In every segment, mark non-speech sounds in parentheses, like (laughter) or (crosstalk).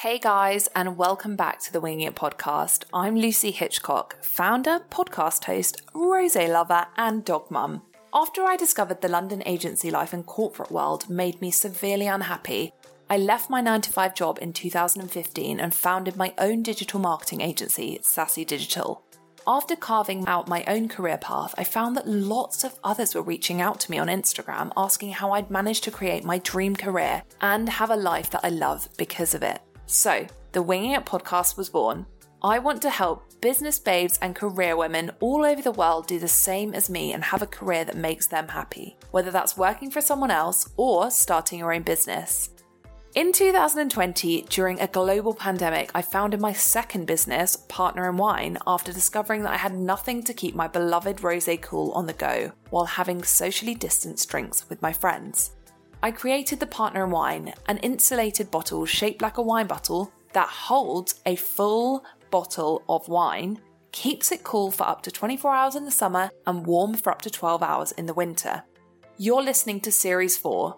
Hey guys, and welcome back to the Winging It podcast. I'm Lucy Hitchcock, founder, podcast host, rose lover, and dog mum. After I discovered the London agency life and corporate world made me severely unhappy, I left my 9 to 5 job in 2015 and founded my own digital marketing agency, Sassy Digital. After carving out my own career path, I found that lots of others were reaching out to me on Instagram asking how I'd managed to create my dream career and have a life that I love because of it. So, the Winging It podcast was born. I want to help business babes and career women all over the world do the same as me and have a career that makes them happy, whether that's working for someone else or starting your own business. In 2020, during a global pandemic, I founded my second business, Partner in Wine, after discovering that I had nothing to keep my beloved rosé cool on the go while having socially distanced drinks with my friends. I created the Partner in Wine, an insulated bottle shaped like a wine bottle that holds a full bottle of wine, keeps it cool for up to 24 hours in the summer and warm for up to 12 hours in the winter. You're listening to Series 4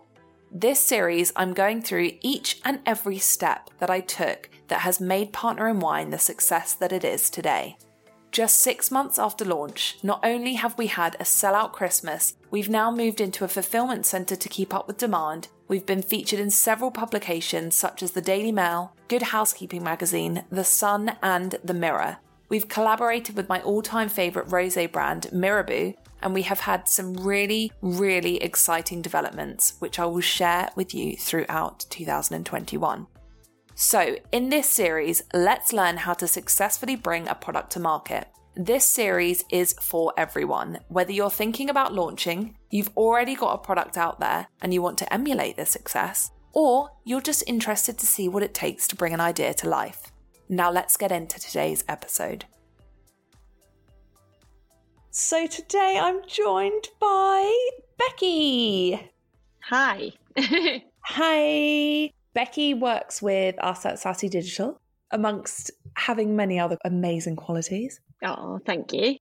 this series, I'm going through each and every step that I took that has made Partner in Wine the success that it is today. Just six months after launch, not only have we had a sellout Christmas, we've now moved into a fulfillment centre to keep up with demand. We've been featured in several publications such as the Daily Mail, Good Housekeeping magazine, The Sun, and The Mirror. We've collaborated with my all time favourite rose brand, Mirabeau, and we have had some really, really exciting developments, which I will share with you throughout 2021. So, in this series, let's learn how to successfully bring a product to market. This series is for everyone. Whether you're thinking about launching, you've already got a product out there and you want to emulate the success, or you're just interested to see what it takes to bring an idea to life. Now, let's get into today's episode. So today I'm joined by Becky. Hi. (laughs) Hi. Becky works with us at Sassy Digital, amongst having many other amazing qualities. Oh, thank you.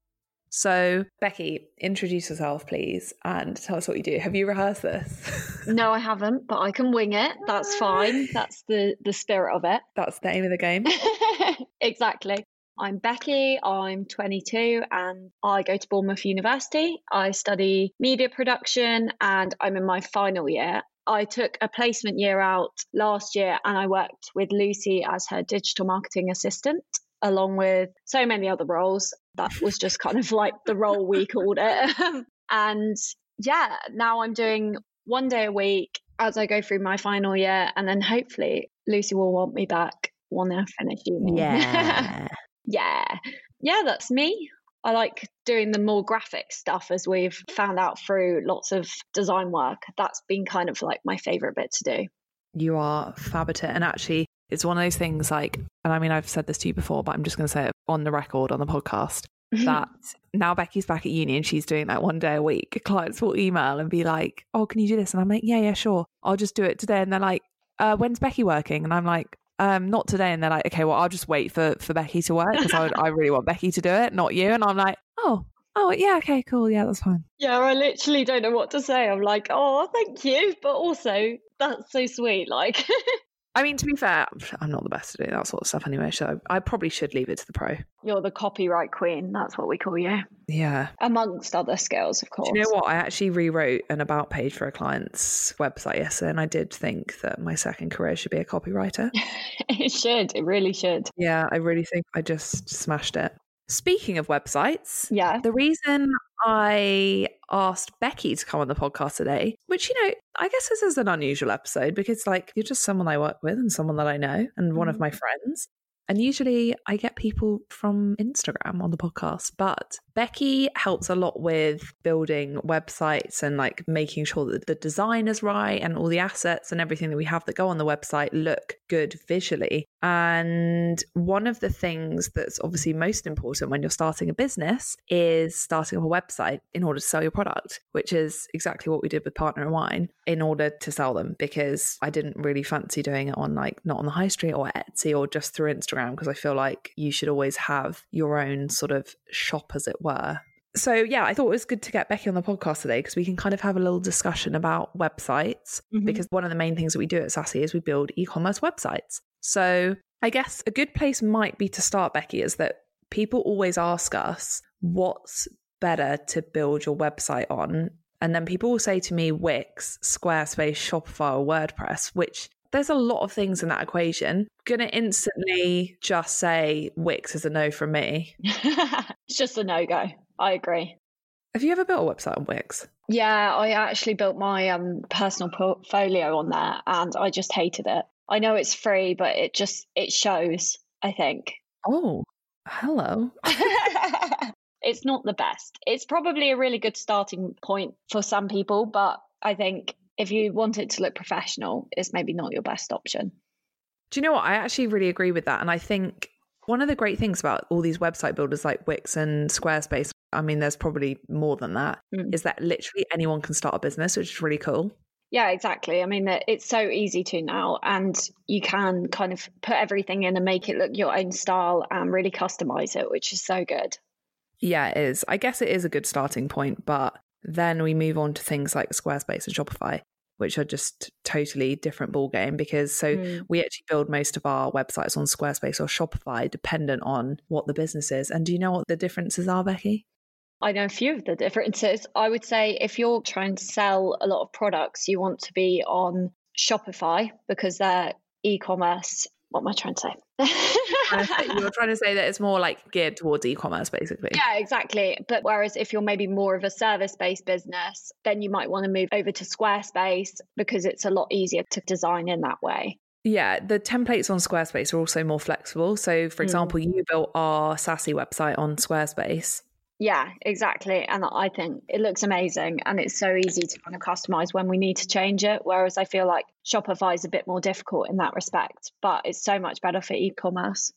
So, Becky, introduce yourself, please, and tell us what you do. Have you rehearsed this? (laughs) no, I haven't, but I can wing it. That's fine. That's the the spirit of it. That's the aim of the game. (laughs) exactly. I'm Becky, I'm 22 and I go to Bournemouth University. I study media production and I'm in my final year. I took a placement year out last year and I worked with Lucy as her digital marketing assistant, along with so many other roles. That was just kind of like the role we called it. (laughs) and yeah, now I'm doing one day a week as I go through my final year, and then hopefully Lucy will want me back when I finish uni. Yeah. (laughs) yeah, yeah, that's me. I like doing the more graphic stuff as we've found out through lots of design work. That's been kind of like my favorite bit to do. You are fab at it. And actually, it's one of those things like, and I mean, I've said this to you before, but I'm just going to say it on the record on the podcast (laughs) that now Becky's back at uni and she's doing that one day a week. Clients will email and be like, Oh, can you do this? And I'm like, Yeah, yeah, sure. I'll just do it today. And they're like, uh, When's Becky working? And I'm like, um, not today. And they're like, okay, well, I'll just wait for, for Becky to work because I, I really want Becky to do it, not you. And I'm like, oh, oh, yeah, okay, cool. Yeah, that's fine. Yeah, I literally don't know what to say. I'm like, oh, thank you. But also, that's so sweet. Like, (laughs) I mean, to be fair, I'm not the best at doing that sort of stuff anyway, so I probably should leave it to the pro. You're the copyright queen. That's what we call you. Yeah. Amongst other skills, of course. Do you know what? I actually rewrote an about page for a client's website yesterday, and I did think that my second career should be a copywriter. (laughs) it should. It really should. Yeah, I really think I just smashed it. Speaking of websites, yeah, the reason I asked Becky to come on the podcast today, which, you know, I guess this is an unusual episode because, like, you're just someone I work with and someone that I know and one of mm-hmm. my friends. And usually I get people from Instagram on the podcast, but Becky helps a lot with building websites and like making sure that the design is right and all the assets and everything that we have that go on the website look good visually. And one of the things that's obviously most important when you're starting a business is starting up a website in order to sell your product, which is exactly what we did with Partner in Wine in order to sell them because I didn't really fancy doing it on like not on the high street or Etsy or just through Instagram because I feel like you should always have your own sort of shop, as it were. So, yeah, I thought it was good to get Becky on the podcast today because we can kind of have a little discussion about websites. Mm-hmm. Because one of the main things that we do at Sassy is we build e commerce websites. So I guess a good place might be to start, Becky, is that people always ask us what's better to build your website on. And then people will say to me Wix, Squarespace, Shopify, or WordPress, which there's a lot of things in that equation. Gonna instantly just say Wix is a no from me. (laughs) it's just a no go. I agree. Have you ever built a website on Wix? Yeah, I actually built my um, personal portfolio on there and I just hated it. I know it's free, but it just it shows, I think. Oh, hello. (laughs) it's not the best. It's probably a really good starting point for some people, but I think if you want it to look professional, it's maybe not your best option. Do you know what? I actually really agree with that. And I think one of the great things about all these website builders like Wix and Squarespace, I mean, there's probably more than that, mm. is that literally anyone can start a business, which is really cool. Yeah, exactly. I mean, it's so easy to now, and you can kind of put everything in and make it look your own style and really customize it, which is so good. Yeah, it is. I guess it is a good starting point, but then we move on to things like Squarespace and Shopify, which are just totally different ball game because so mm. we actually build most of our websites on Squarespace or Shopify dependent on what the business is. And do you know what the differences are, Becky? I know a few of the differences. I would say if you're trying to sell a lot of products, you want to be on Shopify because they're e-commerce what am I trying to say? You're (laughs) trying to say that it's more like geared towards e-commerce basically. Yeah, exactly. But whereas if you're maybe more of a service-based business, then you might want to move over to Squarespace because it's a lot easier to design in that way. Yeah, the templates on Squarespace are also more flexible. So, for mm. example, mm. you built our Sassy website on Squarespace. Yeah, exactly. And I think it looks amazing and it's so easy to kind of customize when we need to change it. Whereas I feel like Shopify is a bit more difficult in that respect, but it's so much better for e commerce.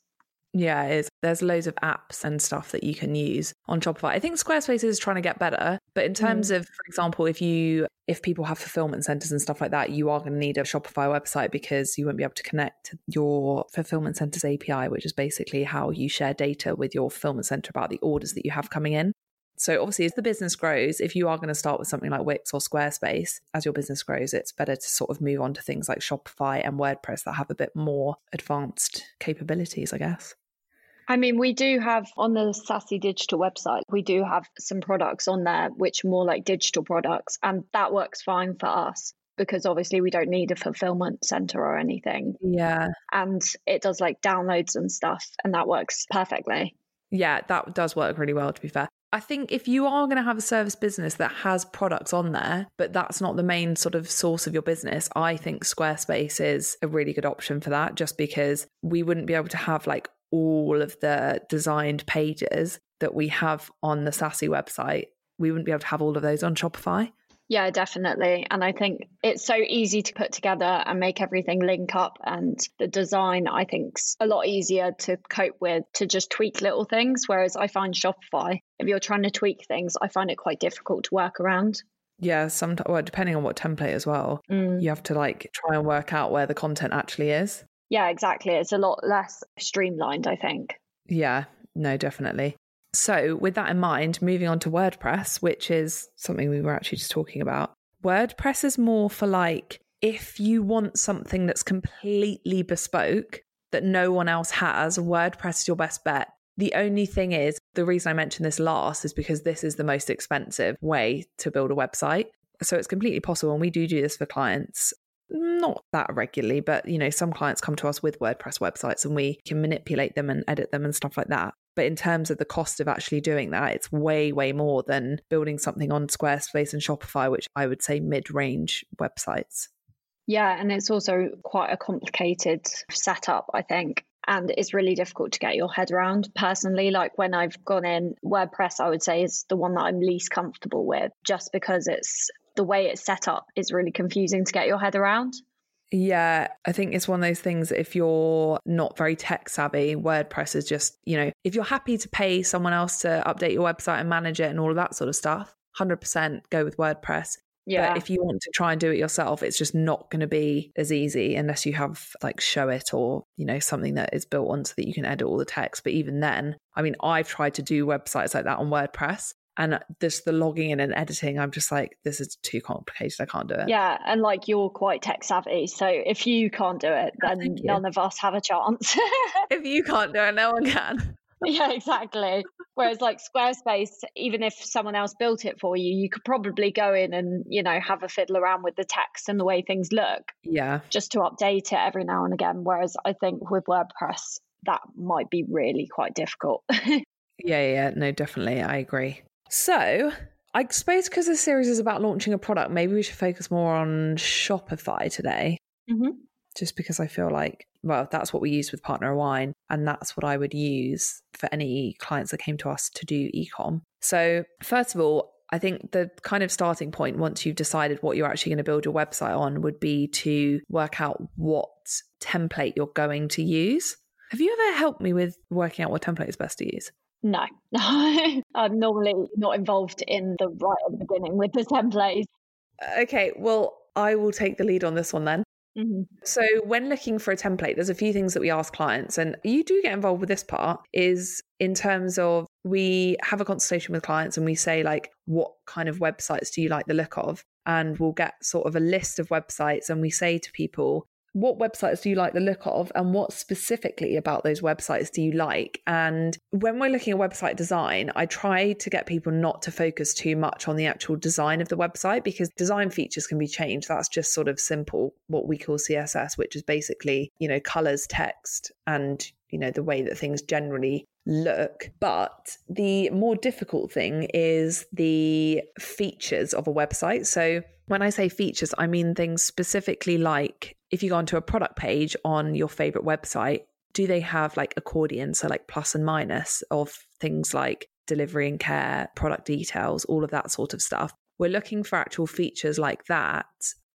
Yeah, it is. There's loads of apps and stuff that you can use on Shopify. I think Squarespace is trying to get better, but in terms mm. of, for example, if you if people have fulfillment centers and stuff like that, you are going to need a Shopify website because you won't be able to connect your fulfillment centers API, which is basically how you share data with your fulfillment center about the orders that you have coming in. So obviously, as the business grows, if you are going to start with something like Wix or Squarespace, as your business grows, it's better to sort of move on to things like Shopify and WordPress that have a bit more advanced capabilities, I guess. I mean, we do have on the Sassy Digital website, we do have some products on there which are more like digital products, and that works fine for us because obviously we don't need a fulfillment center or anything. Yeah. And it does like downloads and stuff, and that works perfectly. Yeah, that does work really well, to be fair. I think if you are going to have a service business that has products on there, but that's not the main sort of source of your business, I think Squarespace is a really good option for that just because we wouldn't be able to have like all of the designed pages that we have on the Sassy website. We wouldn't be able to have all of those on Shopify. Yeah, definitely. And I think it's so easy to put together and make everything link up. And the design, I think, is a lot easier to cope with to just tweak little things. Whereas I find Shopify, if you're trying to tweak things, I find it quite difficult to work around. Yeah, sometimes, well, depending on what template as well, mm. you have to like try and work out where the content actually is. Yeah, exactly. It's a lot less streamlined, I think. Yeah, no, definitely. So, with that in mind, moving on to WordPress, which is something we were actually just talking about. WordPress is more for like if you want something that's completely bespoke that no one else has, WordPress is your best bet. The only thing is, the reason I mentioned this last is because this is the most expensive way to build a website. So it's completely possible, and we do do this for clients not that regularly, but you know, some clients come to us with WordPress websites and we can manipulate them and edit them and stuff like that. But in terms of the cost of actually doing that, it's way, way more than building something on Squarespace and Shopify, which I would say mid range websites. Yeah, and it's also quite a complicated setup, I think. And it's really difficult to get your head around personally. Like when I've gone in, WordPress, I would say, is the one that I'm least comfortable with just because it's the way it's set up is really confusing to get your head around. Yeah, I think it's one of those things if you're not very tech savvy, WordPress is just, you know, if you're happy to pay someone else to update your website and manage it and all of that sort of stuff, 100% go with WordPress. Yeah. But if you want to try and do it yourself, it's just not going to be as easy unless you have like Showit or, you know, something that is built on so that you can edit all the text. But even then, I mean, I've tried to do websites like that on WordPress And uh, just the logging in and editing, I'm just like, this is too complicated. I can't do it. Yeah. And like you're quite tech savvy. So if you can't do it, Oh, then you. none of us have a chance. (laughs) If you can't do it, no one can. yeah, exactly. Whereas like Squarespace, even if someone else built it for you, you could probably go in and, you know, have a fiddle around with the text and the way things look Yeah. just to update it every now and again. Whereas I think with WordPress, that might be really quite difficult. (laughs) Yeah, yeah, no, definitely. I agree. So, I suppose because this series is about launching a product, maybe we should focus more on Shopify today, mm-hmm. just because I feel like, well, that's what we use with Partner Wine, and that's what I would use for any clients that came to us to do ecom. So, first of all, I think the kind of starting point once you've decided what you're actually going to build your website on would be to work out what template you're going to use. Have you ever helped me with working out what template is best to use? No, no. (laughs) I'm normally not involved in the right at the beginning with the templates. Okay, well, I will take the lead on this one then. Mm-hmm. So, when looking for a template, there's a few things that we ask clients, and you do get involved with this part. Is in terms of we have a consultation with clients and we say, like, what kind of websites do you like the look of? And we'll get sort of a list of websites, and we say to people, what websites do you like the look of and what specifically about those websites do you like and when we're looking at website design i try to get people not to focus too much on the actual design of the website because design features can be changed that's just sort of simple what we call css which is basically you know colors text and you know the way that things generally look. But the more difficult thing is the features of a website. So when I say features, I mean things specifically like if you go onto a product page on your favorite website, do they have like accordion, so like plus and minus of things like delivery and care, product details, all of that sort of stuff? We're looking for actual features like that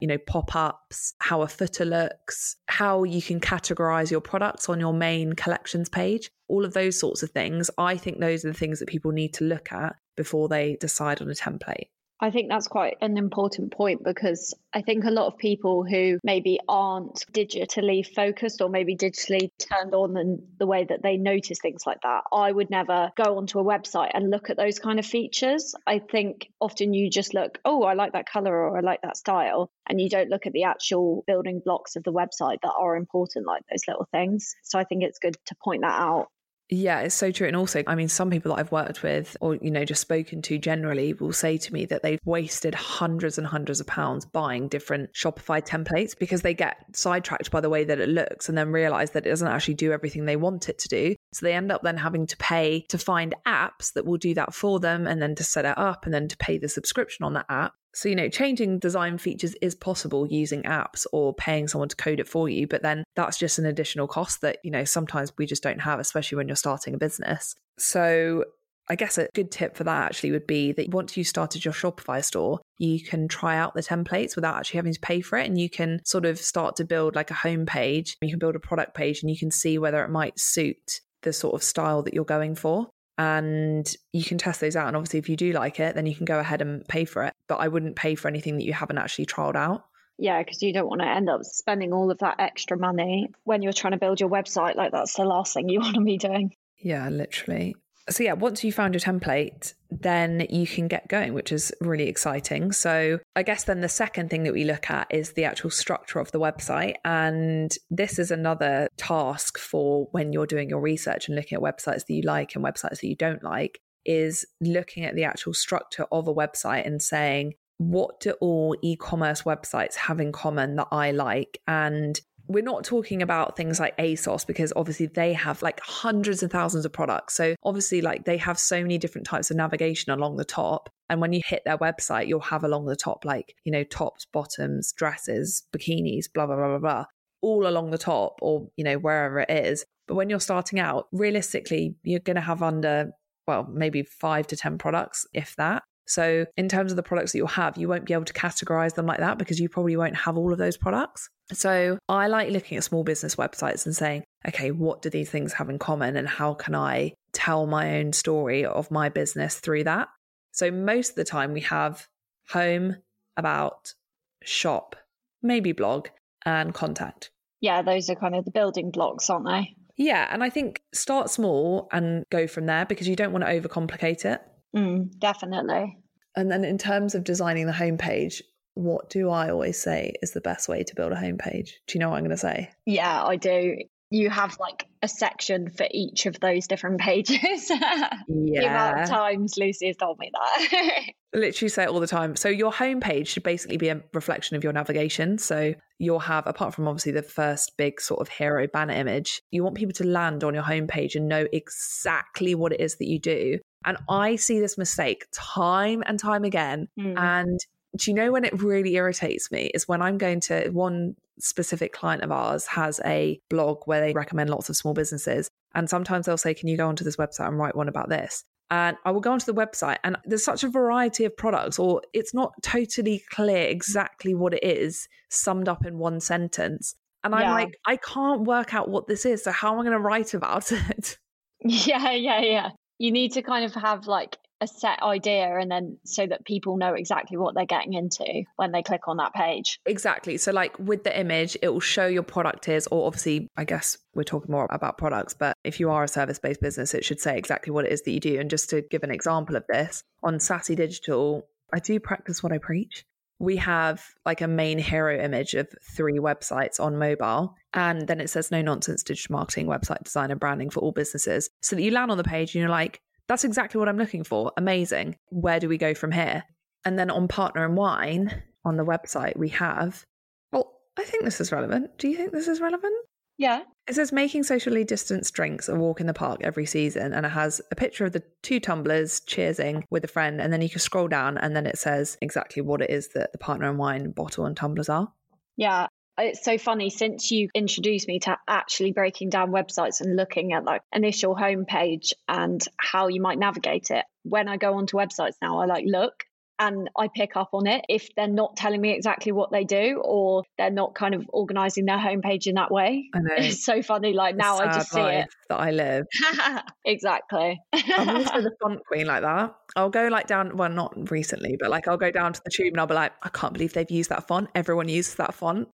you know, pop ups, how a footer looks, how you can categorize your products on your main collections page, all of those sorts of things. I think those are the things that people need to look at before they decide on a template. I think that's quite an important point because I think a lot of people who maybe aren't digitally focused or maybe digitally turned on in the way that they notice things like that, I would never go onto a website and look at those kind of features. I think often you just look, oh, I like that color or I like that style, and you don't look at the actual building blocks of the website that are important, like those little things. So I think it's good to point that out. Yeah, it's so true. And also, I mean, some people that I've worked with or, you know, just spoken to generally will say to me that they've wasted hundreds and hundreds of pounds buying different Shopify templates because they get sidetracked by the way that it looks and then realize that it doesn't actually do everything they want it to do. So they end up then having to pay to find apps that will do that for them and then to set it up and then to pay the subscription on that app. So, you know, changing design features is possible using apps or paying someone to code it for you, but then that's just an additional cost that, you know, sometimes we just don't have, especially when you're starting a business. So, I guess a good tip for that actually would be that once you started your Shopify store, you can try out the templates without actually having to pay for it. And you can sort of start to build like a home page. You can build a product page and you can see whether it might suit the sort of style that you're going for and you can test those out. And obviously, if you do like it, then you can go ahead and pay for it. But I wouldn't pay for anything that you haven't actually trialed out. Yeah, because you don't want to end up spending all of that extra money when you're trying to build your website. Like, that's the last thing you (laughs) want to be doing. Yeah, literally. So, yeah, once you found your template, then you can get going, which is really exciting. So, I guess then the second thing that we look at is the actual structure of the website. And this is another task for when you're doing your research and looking at websites that you like and websites that you don't like, is looking at the actual structure of a website and saying, what do all e commerce websites have in common that I like? And we're not talking about things like ASOS because obviously they have like hundreds of thousands of products. So obviously, like they have so many different types of navigation along the top. And when you hit their website, you'll have along the top, like, you know, tops, bottoms, dresses, bikinis, blah, blah, blah, blah, blah, all along the top or, you know, wherever it is. But when you're starting out, realistically, you're going to have under, well, maybe five to 10 products, if that. So, in terms of the products that you'll have, you won't be able to categorize them like that because you probably won't have all of those products. So, I like looking at small business websites and saying, okay, what do these things have in common and how can I tell my own story of my business through that? So, most of the time, we have home, about, shop, maybe blog, and contact. Yeah, those are kind of the building blocks, aren't they? Yeah. And I think start small and go from there because you don't want to overcomplicate it. Mm, definitely. And then in terms of designing the homepage, what do I always say is the best way to build a homepage? Do you know what I'm going to say? Yeah, I do. You have like a section for each of those different pages. yeah. (laughs) the amount of times Lucy has told me that. (laughs) Literally say it all the time. So your homepage should basically be a reflection of your navigation. So you'll have, apart from obviously the first big sort of hero banner image, you want people to land on your homepage and know exactly what it is that you do. And I see this mistake time and time again. Mm. And do you know when it really irritates me is when I'm going to one specific client of ours has a blog where they recommend lots of small businesses. And sometimes they'll say, Can you go onto this website and write one about this? And I will go onto the website, and there's such a variety of products, or it's not totally clear exactly what it is summed up in one sentence. And I'm yeah. like, I can't work out what this is. So, how am I going to write about (laughs) it? (laughs) Yeah, yeah, yeah. You need to kind of have like a set idea and then so that people know exactly what they're getting into when they click on that page. Exactly. So like with the image, it will show your product is or obviously I guess we're talking more about products, but if you are a service-based business, it should say exactly what it is that you do. And just to give an example of this, on Sassy Digital, I do practice what I preach. We have like a main hero image of three websites on mobile. And then it says no nonsense digital marketing, website design, and branding for all businesses. So that you land on the page and you're like, that's exactly what I'm looking for. Amazing. Where do we go from here? And then on Partner in Wine on the website, we have, well, I think this is relevant. Do you think this is relevant? Yeah. It says making socially distanced drinks a walk in the park every season. And it has a picture of the two tumblers cheersing with a friend. And then you can scroll down and then it says exactly what it is that the partner in wine bottle and tumblers are. Yeah uh, it's so funny since you introduced me to actually breaking down websites and looking at like initial homepage and how you might navigate it. When I go onto websites now, I like look and I pick up on it if they're not telling me exactly what they do or they're not kind of organizing their homepage in that way. I know. (laughs) It's so funny. Like now I just see it. That I live. (laughs) exactly. I'm also (laughs) the font queen like that. I'll go like down, well, not recently, but like I'll go down to the tube and I'll be like, I can't believe they've used that font. Everyone uses that font.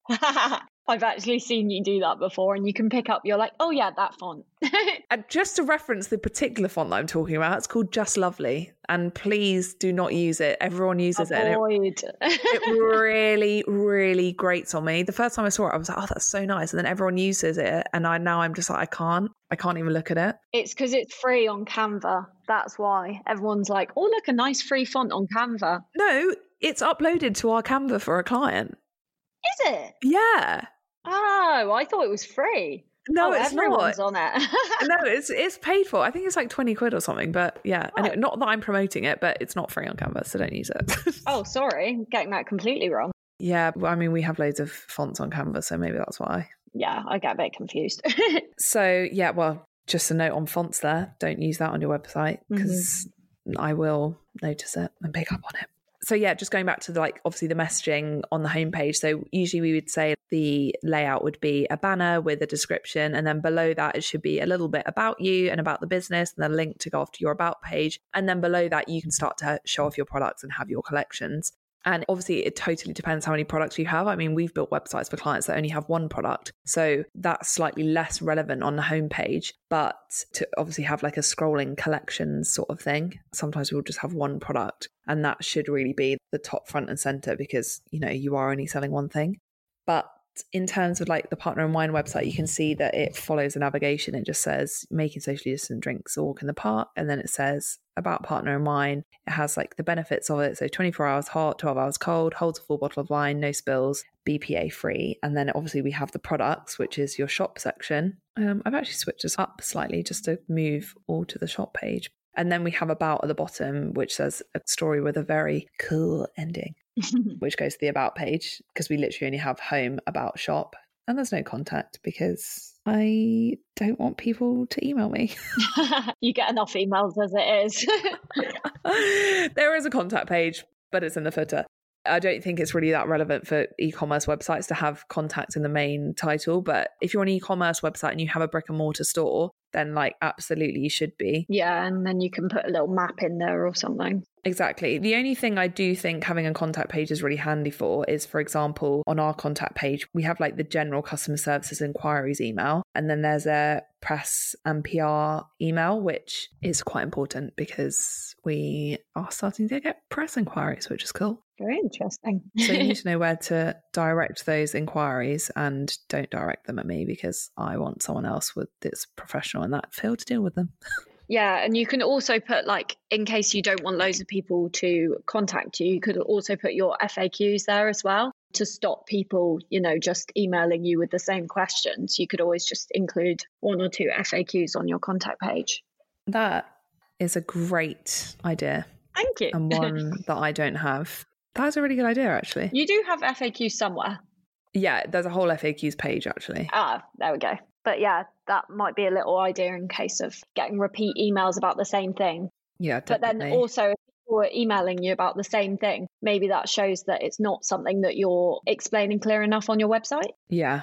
I've actually seen you do that before, and you can pick up. You're like, oh yeah, that font. and just to reference the particular font that I'm talking about, it's called Just Lovely, and please do not use it. Everyone uses Avoid. it. It, it really, really grates on me. The first time I saw it, I was like, oh, that's so nice, and then everyone uses it, and I now I'm just like, I can't, I can't even look at it. It's because it's free on Canva. That's why everyone's like, oh, look, a nice free font on Canva. No, it's uploaded to our Canva for a client. Is it? Yeah. Oh, I thought it was free. No, oh, it's everyone's not. on it. (laughs) no, it's it's paid for. I think it's like twenty quid or something. But yeah, oh. it, not that I'm promoting it, but it's not free on Canvas, so don't use it. (laughs) oh, sorry, getting that completely wrong. Yeah, well, I mean, we have loads of fonts on Canvas, so maybe that's why. Yeah, I get a bit confused. (laughs) so yeah, well, just a note on fonts there. Don't use that on your website because mm-hmm. I will notice it and pick up on it so yeah, just going back to the, like obviously the messaging on the homepage. So usually we would say the layout would be a banner with a description, and then below that it should be a little bit about you and about the business, and then a link to go off to your about page, and then below that you can start to show off your products and have your collections. And obviously, it totally depends how many products you have. I mean, we've built websites for clients that only have one product. So that's slightly less relevant on the homepage. But to obviously have like a scrolling collections sort of thing, sometimes we'll just have one product. And that should really be the top front and center because, you know, you are only selling one thing. But in terms of like the partner in wine website, you can see that it follows the navigation. It just says making socially distant drinks a walk in the park. And then it says about partner in wine. It has like the benefits of it. So 24 hours hot, 12 hours cold, holds a full bottle of wine, no spills, BPA free. And then obviously we have the products, which is your shop section. Um, I've actually switched this up slightly just to move all to the shop page. And then we have about at the bottom, which says a story with a very cool ending, (laughs) which goes to the about page because we literally only have home, about, shop, and there's no contact because I don't want people to email me. (laughs) you get enough emails as it is. (laughs) there is a contact page, but it's in the footer. I don't think it's really that relevant for e commerce websites to have contact in the main title. But if you're an e commerce website and you have a brick and mortar store, then like absolutely you should be. Yeah, and then you can put a little map in there or something. Exactly. The only thing I do think having a contact page is really handy for is, for example, on our contact page, we have like the general customer services inquiries email, and then there's a press and PR email, which is quite important because we are starting to get press inquiries, which is cool. Very interesting. (laughs) So you need to know where to direct those inquiries and don't direct them at me because I want someone else with that's professional in that field to deal with them. (laughs) Yeah, and you can also put like in case you don't want loads of people to contact you, you could also put your FAQs there as well to stop people, you know, just emailing you with the same questions. You could always just include one or two FAQs on your contact page. That is a great idea Thank you. and one (laughs) that I don't have. That's a really good idea, actually. you do have FAQs somewhere. Yeah, there's a whole FAQs page actually. Ah, there we go. But yeah, that might be a little idea in case of getting repeat emails about the same thing. Yeah, But then also, if people are emailing you about the same thing, maybe that shows that it's not something that you're explaining clear enough on your website. Yeah,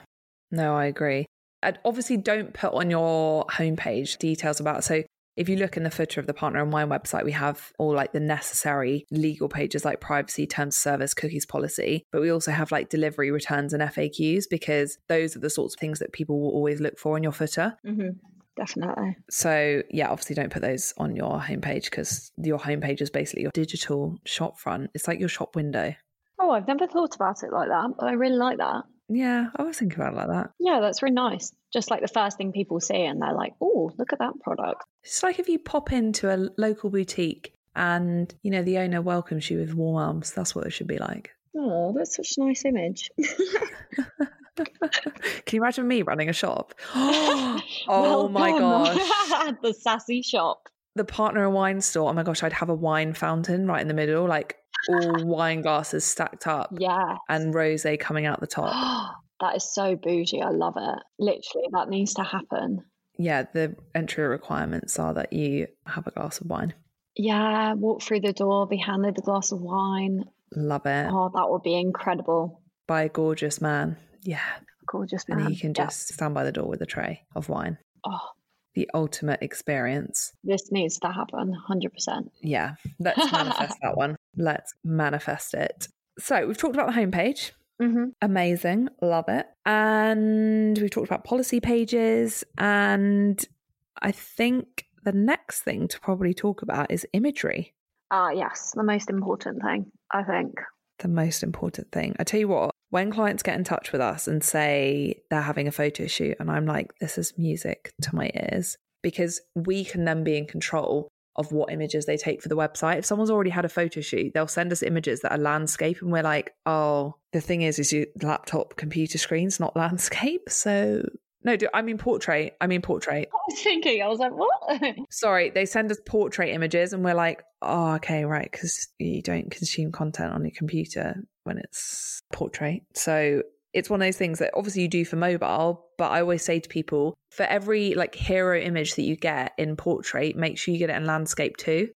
no, I agree. And obviously, don't put on your homepage details about. So, if you look in the footer of the Partner in Wine website, we have all like the necessary legal pages like privacy, terms of service, cookies policy. But we also have like delivery returns and FAQs because those are the sorts of things that people will always look for in your footer. Mm-hmm. Definitely. So, yeah, obviously, don't put those on your homepage because your homepage is basically your digital shop front. It's like your shop window. Oh, I've never thought about it like that, but I really like that. Yeah, I was thinking about it like that. Yeah, that's really nice. Just like the first thing people see, and they're like, oh, look at that product. It's like if you pop into a local boutique and, you know, the owner welcomes you with warm arms. That's what it should be like. Oh, that's such a nice image. (laughs) (laughs) Can you imagine me running a shop? (gasps) (laughs) oh Well my done. gosh. the sassy shop. The partner in wine store. Oh my gosh, I'd have a wine fountain right in the middle, like all wine glasses stacked up Yeah. and rose coming out the (gasps) top. that is so bougie. I love it. Literally, that needs to happen. Yeah, the entry requirements are that you have a glass of wine. Yeah, walk through the door, be handed a glass of wine. Love it. Oh, that would be incredible. By a gorgeous man. Yeah. Gorgeous man. And he can Yeah. just stand by the door with a tray of wine. Oh, The ultimate experience. this needs to happen 100%. Yeah, let's (laughs) manifest that one. Let's manifest it. So we've talked about the homepage. Mm-hmm. Amazing. Love it. And we've talked about policy pages. And I think the next thing to probably talk about is imagery. Ah, yes, the most important thing, I think. The most important thing. I tell you what, when clients get in touch with us and say they're having a photo shoot, and I'm like, this is music to my ears, because we can then be in control of what images they take for the website. If someone's already had a photo shoot, they'll send us images that are landscape, and we're like, oh, the thing is, is your laptop computer screen's not (laughs) landscape. So, no, do, I mean portrait. I mean portrait. I was thinking, I was like, what? (laughs) Sorry, they send us portrait images, and we're like, oh, okay, right, because you don't consume content on your computer when it's portrait. So it's one of those things that obviously you do for mobile, but I always say to people, for every like hero image that you get in portrait, make sure you get it in landscape too.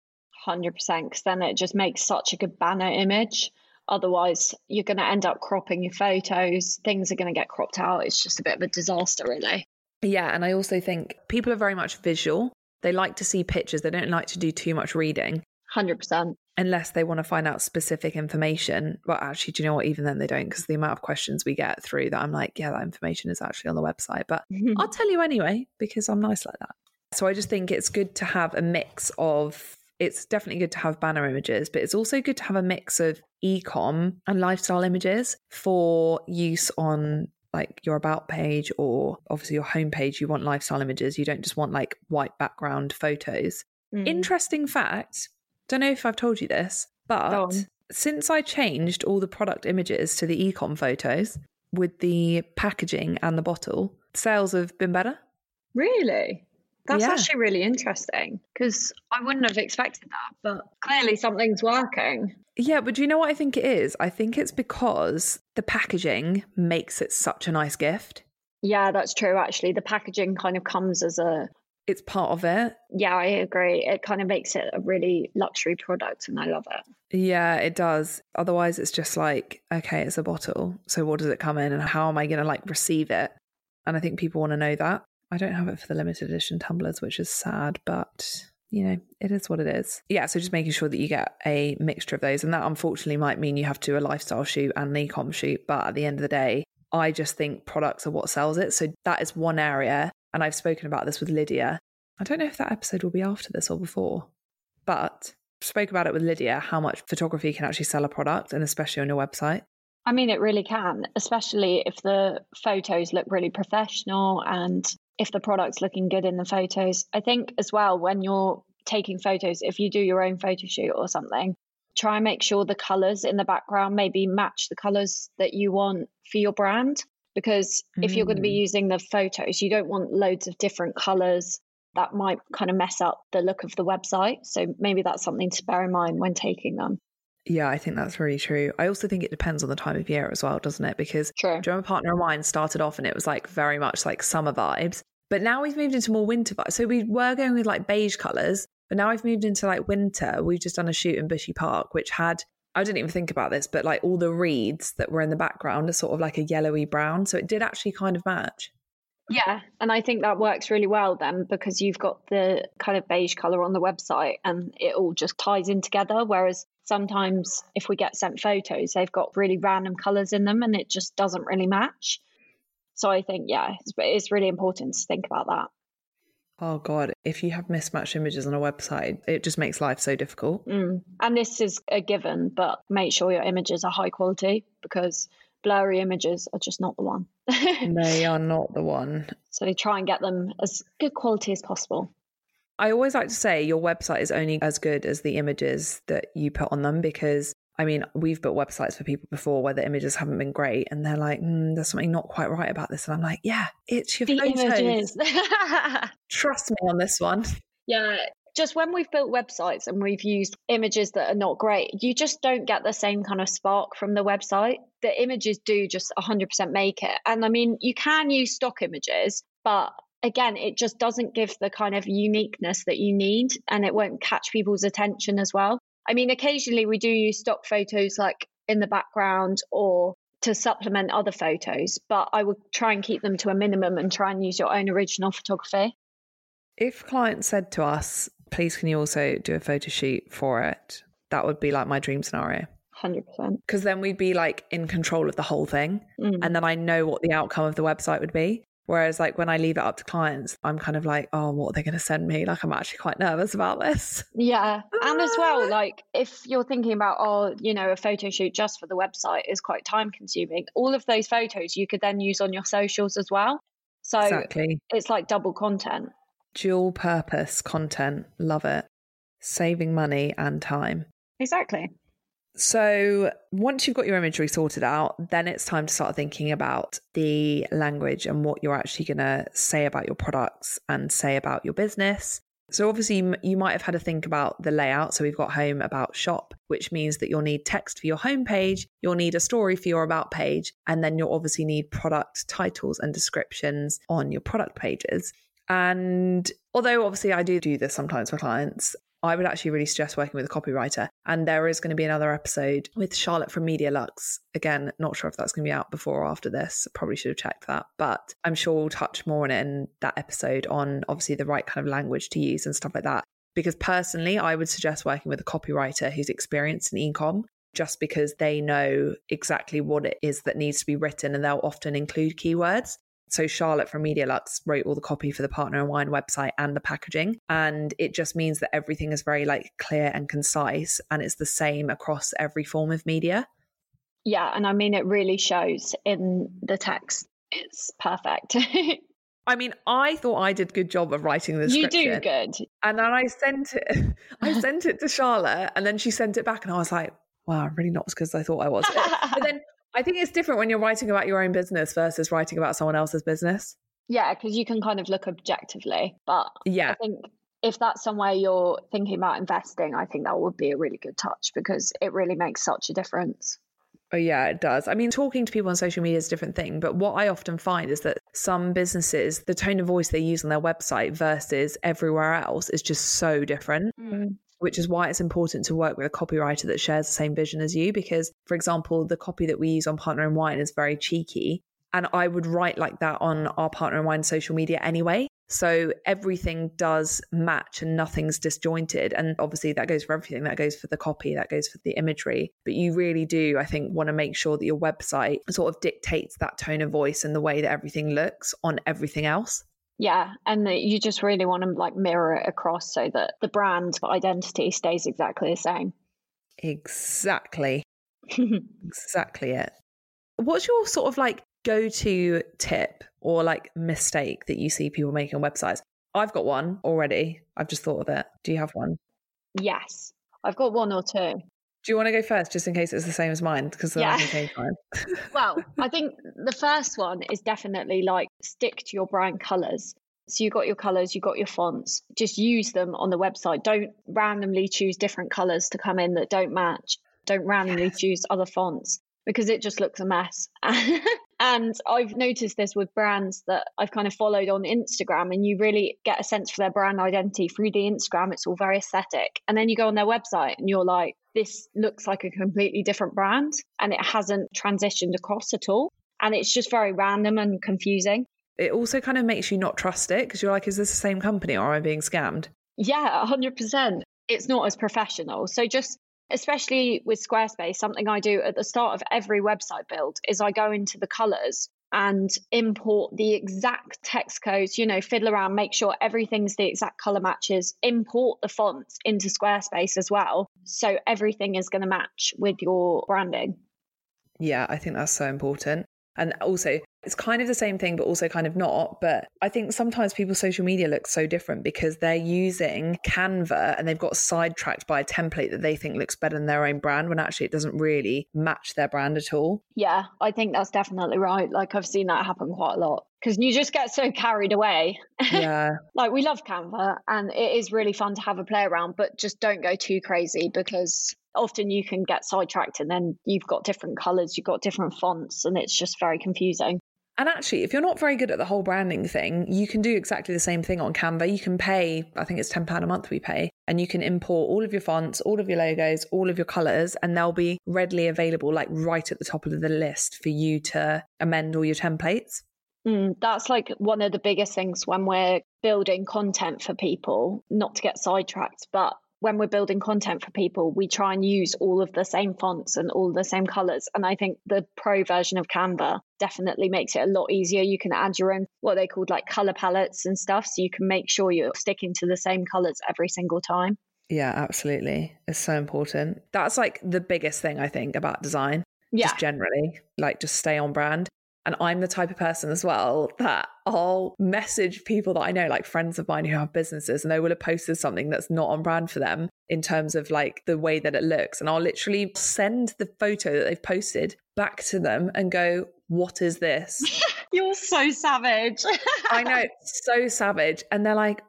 100%, because then it just makes such a good banner image. Otherwise, you're going to end up cropping your photos. Things are going to get cropped out. It's just a bit of a disaster, really. Yeah, and I also think people are very much visual. They like to see pictures. They don't like to do too much reading. 100%. unless they want to find out specific information. Well, actually, do you know what? Even then, they don't because the amount of questions we get through that I'm like, yeah, that information is actually on the website. But (laughs) I'll tell you anyway because I'm nice like that. So I just think it's good to have a mix of. It's definitely good to have banner images, but it's also good to have a mix of ecom and lifestyle images for use on like your about page or obviously your homepage. You want lifestyle images. You don't just want like white background photos. Mm. Interesting fact. Don't know if I've told you this, but since I changed all the product images to the ecom photos with the packaging and the bottle, sales have been better. Really? That's Yeah. actually really interesting because I wouldn't have expected that, but clearly something's working. Yeah, but do you know what I think it is? I think it's because the packaging makes it such a nice gift. Yeah, that's true. Actually, the packaging kind of comes as a It's part of it. yeah, I agree. It kind of makes it a really luxury product, and I love it. Yeah, it does. Otherwise, it's just like, okay, it's a bottle. So what does it come in and how am I going to like receive it? And I think people want to know that. I don't have it for the limited edition tumblers, which is sad, but you know, it is what it is. Yeah, so just making sure that you get a mixture of those. And that unfortunately might mean you have to do a lifestyle shoot and an e-com shoot. But at the end of the day, I just think products are what sells it. So that is one area. And I've spoken about this with Lydia. I don't know if that episode will be after this or before, but spoke about it with Lydia how much photography can actually sell a product and especially on your website. I mean, it really can, especially if the photos look really professional and if the product's looking good in the photos. I think as well, when you're taking photos, if you do your own photo shoot or something, try and make sure the colors in the background maybe match the colors that you want for your brand. Because if mm. you're going to be mm. using the photos, you don't want loads of different colors that might kind of mess up the look of the website. So maybe that's something to bear in mind when taking them. Yeah, I think that's really true. I also think it depends on the time of year as well, doesn't it? Because True. a partner of mine started off and it was like very much like summer vibes. But now we've moved into more winter vibes. So we were going with like beige colours, but now I've moved into like winter. We've just done a shoot in Bushy Park, which had I didn't even think about this, but like all the reeds that were in the background are sort of like a yellowy brown. So it did actually kind of match. Yeah, and I think that works really well then because you've got the kind of beige color on the website and it all just ties in together. Whereas sometimes if we get sent photos, they've got really random colors in them and it just doesn't really match. So I think, yeah, it's, it's really important to think about that. Oh God, if you have mismatched images on a website, it just makes life so difficult. Mm. And this is a given, but make sure your images are high quality because blurry images are just not the one. (laughs) they are not the one. So they try and get them as good quality as possible. I always like to say your website is only as good as the images that you put on them because I mean, we've built websites for people before where the images haven't been great and they're like, mm, there's something not quite right about this. And I'm like, yeah, it's your the photos. Images. (laughs) Trust me on this one. Yeah, just when we've built websites and we've used images that are not great, you just don't get the same kind of spark from the website. The images do just 100% make it. And I mean, you can use stock images, but again, it just doesn't give the kind of uniqueness that you need and it won't catch people's attention as well. I mean, occasionally we do use stock photos like in the background or to supplement other photos, but I would try and keep them to a minimum and try and use your own original photography. If clients said to us, please can you also do a photo shoot for it? That would be like my dream scenario. 100%. Because then we'd be like in control of the whole thing. Mm. And then I know what the outcome of the website would be. Whereas, like, when I leave it up to clients, I'm kind of like, oh, what are they going to send me? Like, I'm actually quite nervous about this. Yeah. And as well, (laughs) like, if you're thinking about, oh, you know, a photo shoot just for the website is quite time consuming, all of those photos you could then use on your socials as well. So exactly. it's like double content dual purpose content. Love it. Saving money and time. Exactly. So, once you've got your imagery sorted out, then it's time to start thinking about the language and what you're actually going to say about your products and say about your business. So, obviously, you might have had to think about the layout. So, we've got home, about, shop, which means that you'll need text for your homepage, you'll need a story for your about page, and then you'll obviously need product titles and descriptions on your product pages. And although obviously I do do this sometimes for clients, I would actually really suggest working with a copywriter. And there is going to be another episode with Charlotte from Media Lux. Again, not sure if that's going to be out before or after this. Probably should have checked that. But I'm sure we'll touch more on it in that episode on obviously the right kind of language to use and stuff like that. Because personally, I would suggest working with a copywriter who's experienced in ecom just because they know exactly what it is that needs to be written and they'll often include keywords. So Charlotte from Media Lux wrote all the copy for the Partner in Wine website and the packaging. And it just means that everything is very like clear and concise and it's the same across every form of media. Yeah, and I mean it really shows in the text. It's perfect. (laughs) I mean, I thought I did a good job of writing the You do good. And then I sent it (laughs) I sent it to Charlotte and then she sent it back and I was like, wow, I'm really not as good as I thought I was. (laughs) but then I think it's different when you're writing about your own business versus writing about someone else's business. Yeah, because you can kind of look objectively. But yeah, I think if that's somewhere you're thinking about investing, I think that would be a really good touch because it really makes such a difference. Oh, yeah, it does. I mean, talking to people on social media is a different thing. But what I often find is that some businesses, the tone of voice they use on their website versus everywhere else is just so different. Mm which is why it's important to work with a copywriter that shares the same vision as you. Because, for example, the copy that we use on Partner in Wine is very cheeky. And I would write like that on our partner in wine social media anyway. So everything does match and nothing's disjointed. And obviously, that goes for everything. That goes for the copy, that goes for the imagery. But you really do, I think, want to make sure that your website sort of dictates that tone of voice and the way that everything looks on everything else. Yeah, and you just really want to like mirror it across so that the brand identity stays exactly the same. Exactly. (laughs) exactly it. What's your sort of like go to tip or like mistake that you see people making on websites? I've got one already. I've just thought of it. Do you have one? Yes, I've got one or two. Do you want to go first, just in case it's the same as mine? Because yeah. I can change (laughs) (laughs) well, I think the first one is definitely like stick to your brand colors. So you got your colors, you got your fonts. Just use them on the website. Don't randomly choose different colors to come in that don't match. Don't randomly yes. choose other fonts because it just looks a mess. (laughs) and I've noticed this with brands that I've kind of followed on Instagram, and you really get a sense for their brand identity through the Instagram. It's all very aesthetic. And then you go on their website and you're like, this looks like a completely different brand, and it hasn't transitioned across at all. And it's just very random and confusing. It also kind of makes you not trust it because you're like, is this the same company or am I being scammed? Yeah, 100%. It's not as professional. So just especially with Squarespace, something I do at the start of every website build is I go into the colors and import the exact hex codes, you know, fiddle around, make sure everything's the exact color matches, import the fonts into Squarespace as well. So everything is going to match with your branding. Yeah, I think that's so important. And also, it's kind of the same thing, but also kind of not. But I think sometimes people's social media looks so different because they're using Canva and they've got sidetracked by a template that they think looks better than their own brand when actually it doesn't really match their brand at all. Yeah, I think that's definitely right. Like I've seen that happen quite a lot because you just get so carried away. (laughs) Yeah. like we love Canva and it is really fun to have a play around, but just don't go too crazy because often you can get sidetracked and then you've got different colors, you've got different fonts, and it's just very confusing. And actually, if you're not very good at the whole branding thing, you can do exactly the same thing on Canva. You can pay, I think it's £10 a month we pay, and you can import all of your fonts, all of your logos, all of your colors, and they'll be readily available, like right at the top of the list for you to amend all your templates. Mm, that's like one of the biggest things when we're building content for people, not to get sidetracked, but when we're building content for people, we try and use all of the same fonts and all the same colors. And I think the pro version of Canva definitely makes it a lot easier. You can add your own, what they called like color palettes and stuff. So you can make sure you're sticking to the same colors every single time. Yeah, absolutely. It's so important. That's like the biggest thing I think about design. Yeah. Just generally, like just stay on brand. And I'm the type of person as well that I'll message people that I know, like friends of mine who have businesses, and they will have posted something that's not on brand for them in terms of like the way that it looks. And I'll literally send the photo that they've posted back to them and go, What is this? (laughs) You're so savage. I know, so savage. And they're like,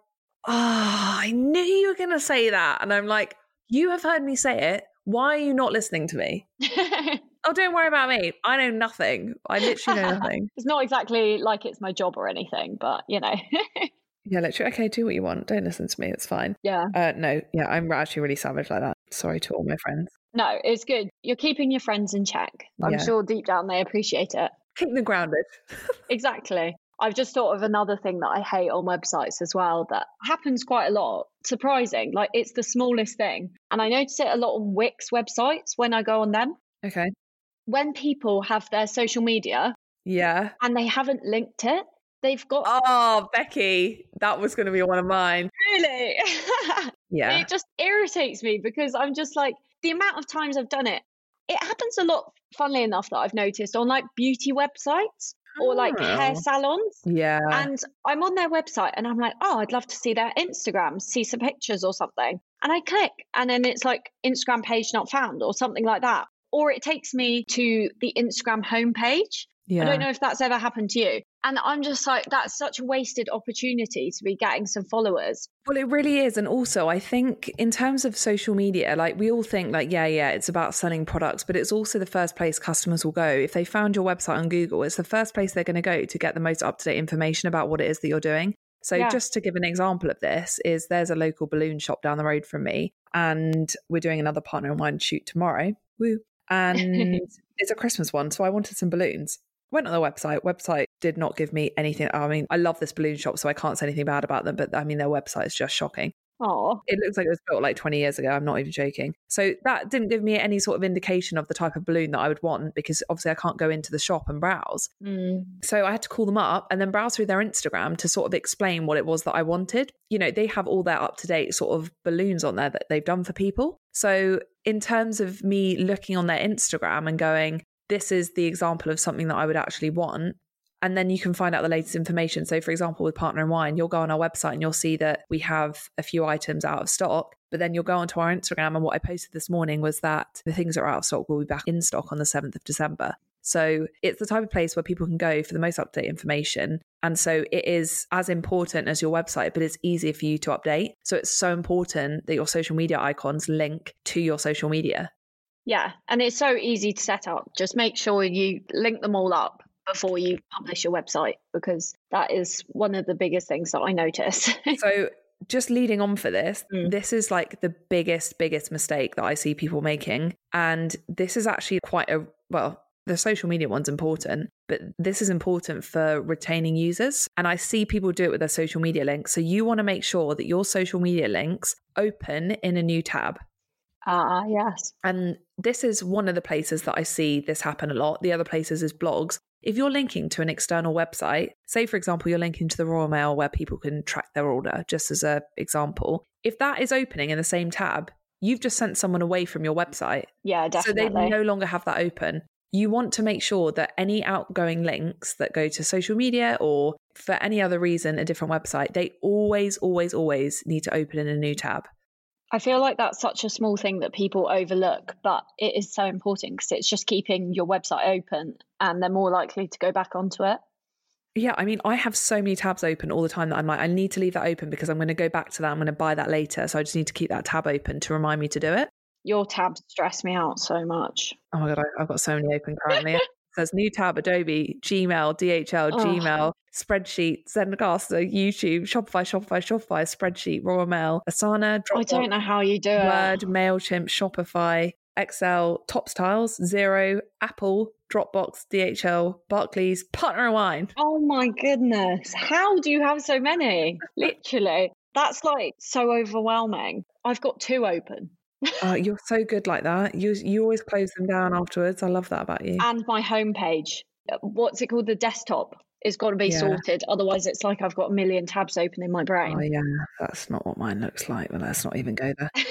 Oh, I knew you were going to say that. And I'm like, You have heard me say it. Why are you not listening to me? (laughs) oh, don't worry about me. I know nothing. I literally know (laughs) nothing. it's not exactly like it's my job or anything, but you know. (laughs) yeah, literally. Okay, do what you want. Don't listen to me. It's fine. Yeah. Uh, no, yeah, I'm actually really savage like that. Sorry to all my friends. No, it's good. You're keeping your friends in check. I'm yeah. sure deep down they appreciate it. Keep them grounded. (laughs) exactly. I've just thought of another thing that I hate on websites as well that happens quite a lot. Surprising. Like it's the smallest thing. And I notice it a lot on Wix websites when I go on them. Okay when people have their social media yeah and they haven't linked it they've got oh becky that was going to be one of mine really (laughs) yeah it just irritates me because i'm just like the amount of times i've done it it happens a lot funnily enough that i've noticed on like beauty websites or like oh. hair salons. Yeah. And I'm on their website and I'm like, oh, I'd love to see their Instagram, see some pictures or something. And I click and then it's like Instagram page not found or something like that or it takes me to the Instagram homepage. Yeah. I don't know if that's ever happened to you. And I'm just like, that's such a wasted opportunity to be getting some followers. Well, it really is. And also, I think in terms of social media, like we all think, like, yeah, yeah, it's about selling products, but it's also the first place customers will go. If they found your website on Google, it's the first place they're going to go to get the most up to date information about what it is that you're doing. So, yeah. just to give an example of this, is there's a local balloon shop down the road from me, and we're doing another partner in wine shoot tomorrow. Woo! And (laughs) it's a Christmas one. So I wanted some balloons. went on the website. Website did not give me anything. I mean, I love this balloon shop, so I can't say anything bad about them, but I mean, their website is just shocking. Oh, It looks like it was built like 20 years ago. I'm not even joking. So that didn't give me any sort of indication of the type of balloon that I would want because obviously I can't go into the shop and browse. mm. So I had to call them up and then browse through their Instagram to sort of explain what it was that I wanted. You know, they have all their up to date sort of balloons on there that they've done for people. So, in terms of me looking on their Instagram and going, this is the example of something that I would actually want. And then you can find out the latest information. So, for example, with Partner in Wine, you'll go on our website and you'll see that we have a few items out of stock. But then you'll go onto our Instagram. And what I posted this morning was that the things that are out of stock will be back in stock on the 7th of December. So it's the type of place where people can go for the most up to date information. And so it is as important as your website, but it's easier for you to update. So it's so important that your social media icons link to your social media. yeah. And it's so easy to set up. Just make sure you link them all up before you publish your website because that is one of the biggest things that I notice. (laughs) So just leading on for this, Mm. this is like the biggest, biggest mistake that I see people making. And this is actually quite a, well, the social media one's important, but this is important for retaining users. And I see people do it with their social media links. So you want to make sure that your social media links open in a new tab. Ah, yes. And this is one of the places that I see this happen a lot. The other places is blogs. If you're linking to an external website, say for example you're linking to the Royal Mail where people can track their order, just as a example, if that is opening in the same tab, you've just sent someone away from your website. Yeah, definitely. So they no longer have that open. You want to make sure that any outgoing links that go to social media or for any other reason a different website, they always, always, always need to open in a new tab. I feel like that's such a small thing that people overlook, but it is so important because it's just keeping your website open and they're more likely to go back onto it. Yeah, I mean, I have so many tabs open all the time that I'm like, I need to leave that open because I'm going to go back to that. I'm going to buy that later. So I just need to keep that tab open to remind me to do it. Your tabs stress me out so much. Oh my God, I, I've got so many open currently. (laughs) it says new tab, Adobe, Gmail, DHL, Oh. Gmail, spreadsheet, Zencastr, YouTube, Shopify, Shopify, Shopify, spreadsheet, Royal Mail, Asana, Dropbox, I don't know how you do it. Word, MailChimp, Shopify, Excel, Top Styles, Xero, Apple, Dropbox, DHL, Barclays, Partner Wine. Oh my goodness. How do you have so many? (laughs) Literally. That's like so overwhelming. I've got two open Oh, you're so good like that. You you always close them down afterwards. I love that about you. and my homepage. Uh, what's it called? The desktop is got to be Yeah. sorted. Otherwise, it's like I've got a million tabs open in my Oh brain. yeah, that's not what mine looks like. But let's not even go there. (laughs)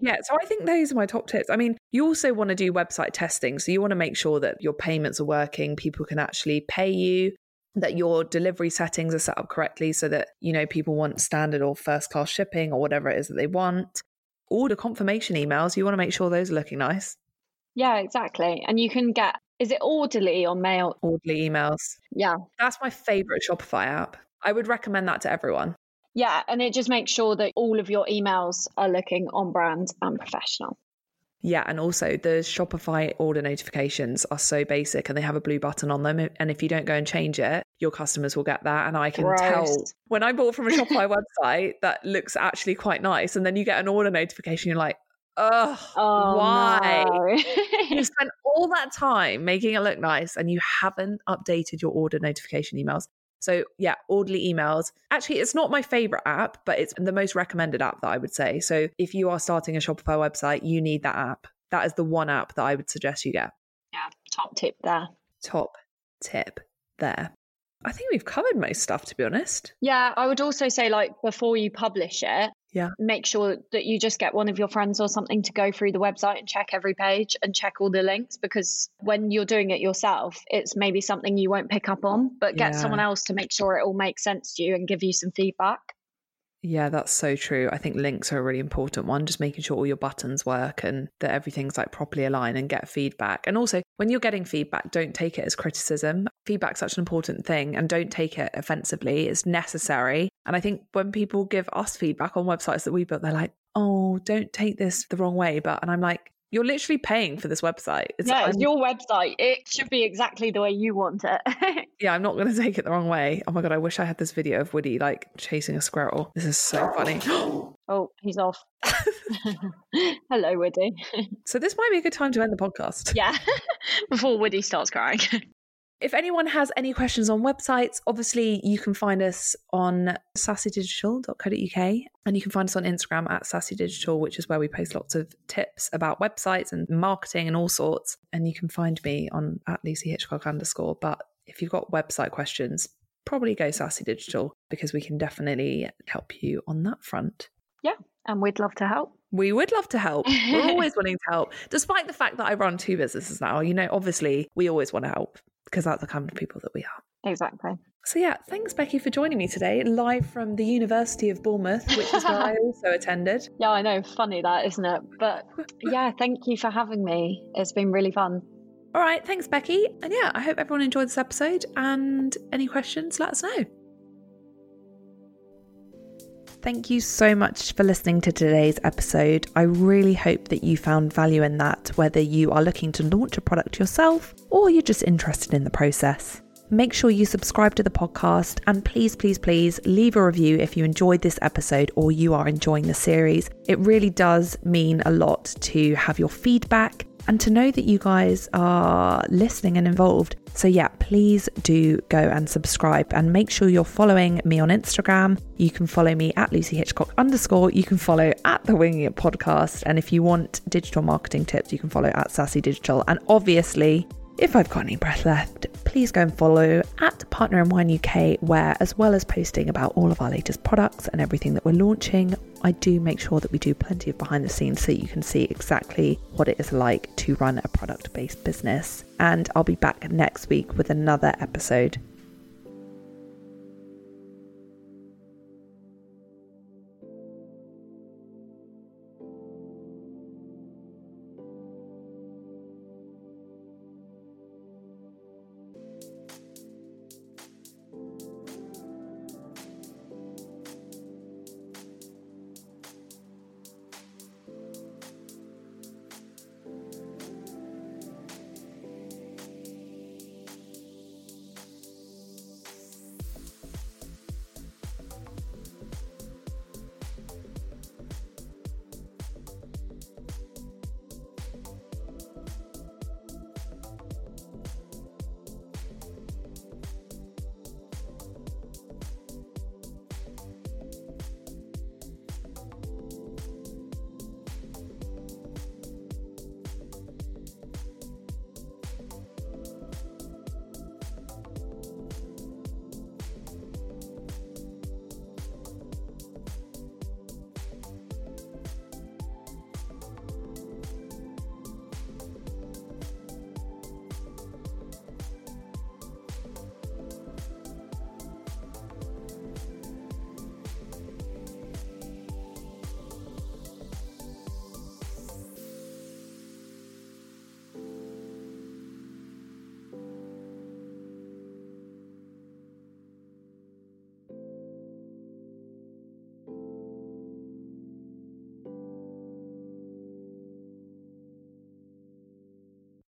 Yeah, so I think those are my top tips. I mean, you also want to do website testing, so you want to make sure that your payments are working, people can actually pay you, that your delivery settings are set up correctly, so that you know people want standard or first class shipping or whatever it is that they want. Order confirmation emails, you want to make sure those are looking nice. yeah, exactly. And you can get, is it orderly or mail? Orderly emails. Yeah. That's my favorite Shopify app. I would recommend that to everyone. Yeah. And it just makes sure that all of your emails are looking on brand and professional. Yeah, and also the Shopify order notifications are so basic and they have a blue button on them. And if you don't go and change it, your customers will get that. And I can Gross. tell when I bought from a Shopify (laughs) website that looks actually quite nice. And then you get an order notification, you're like, ugh, Oh, why? no. (laughs) You spent all that time making it look nice and you haven't updated your order notification emails. So, yeah, orderly emails. Actually, it's not my favorite app, but it's the most recommended app that I would say. So, if you are starting a Shopify website, you need that app. That is the one app that I would suggest you get. yeah. Top tip there. Top tip there. I think we've covered most stuff, to be honest. Yeah, I would also say like before you publish it, Yeah. make sure that you just get one of your friends or something to go through the website and check every page and check all the links because when you're doing it yourself, it's maybe something you won't pick up on, but get Yeah. someone else to make sure it all makes sense to you and give you some feedback. Yeah, that's so true. I think links are a really important one, just making sure all your buttons work and that everything's like properly aligned and get feedback. And also, when you're getting feedback, don't take it as criticism. Feedback's such an important thing and don't take it offensively. It's necessary. And I think when people give us feedback on websites that we built, they're like, oh, don't take this the wrong way. But, and I'm like, you're literally paying for this website. It's, yeah, it's I'm- your website. It should be exactly the way you want it. (laughs) yeah, I'm not going to take it the wrong way. Oh my God, I wish I had this video of Woody like chasing a squirrel. This is so funny. (gasps) oh, he's off. (laughs) (laughs) Hello, Woody. so, this might be a good time to end the podcast. yeah, before Woody starts crying. If anyone has any questions on websites, obviously you can find us on sassydigital.co.uk and you can find us on Instagram at sassydigital, which is where we post lots of tips about websites and marketing and all sorts. And you can find me on at Lucy Hitchcock underscore. But if you've got website questions, probably go Sassy Digital because we can definitely help you on that front. Yeah, and we'd love to help. We would love to help. We're always (laughs) willing to help, despite the fact that I run two businesses now. You know, obviously, we always want to help because that's the kind of people that we are. Exactly. So, yeah, thanks, Becky, for joining me today, live from the University of Bournemouth, which is where I (laughs) also attended. Yeah, I know. Funny that, isn't it? But (laughs) yeah, thank you for having me. It's been really fun. All right, thanks, Becky. And yeah, I hope everyone enjoyed this episode. And any questions, let us know. Thank you so much for listening to today's episode. I really hope that you found value in that, whether you are looking to launch a product yourself or you're just interested in the process. Make sure you subscribe to the podcast and please, please, please leave a review if you enjoyed this episode or you are enjoying the series. It really does mean a lot to have your feedback and to know that you guys are listening and involved. So, yeah, please do go and subscribe and make sure you're following me on Instagram. You can follow me at Lucy Hitchcock underscore. You can follow at the Winging It podcast. And if you want digital marketing tips, you can follow at Sassy Digital. And obviously, if I've got any breath left, please go and follow at Partner in Wine UK, where as well as posting about all of our latest products and everything that we're launching, I do make sure that we do plenty of behind the scenes so you can see exactly what it is like to run a product based business. And I'll be back next week with another episode.